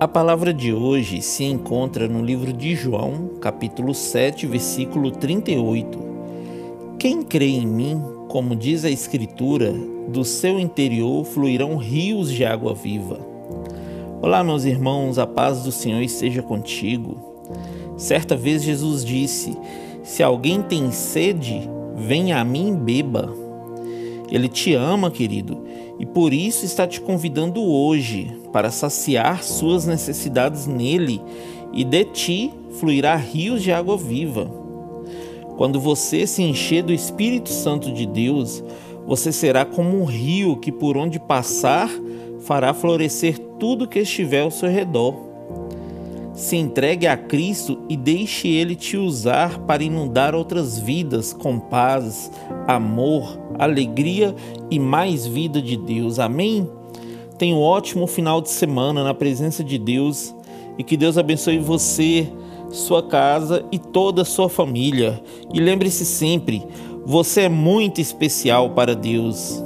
A palavra de hoje se encontra no livro de João, capítulo 7, versículo 38. Quem crê em mim, como diz a Escritura, do seu interior fluirão rios de água viva. Olá, meus irmãos, a paz do Senhor esteja contigo. Certa vez Jesus disse: Se alguém tem sede, venha a mim e beba. Ele te ama, querido, e por isso está te convidando hoje para saciar suas necessidades nele e de ti fluirá rios de água viva. Quando você se encher do Espírito Santo de Deus, você será como um rio que por onde passar fará florescer tudo que estiver ao seu redor. Se entregue a Cristo e deixe Ele te usar para inundar outras vidas com paz, amor, alegria e mais vida de Deus. Amém? Tenha um ótimo final de semana na presença de Deus e que Deus abençoe você, sua casa e toda a sua família. E lembre-se sempre, você é muito especial para Deus.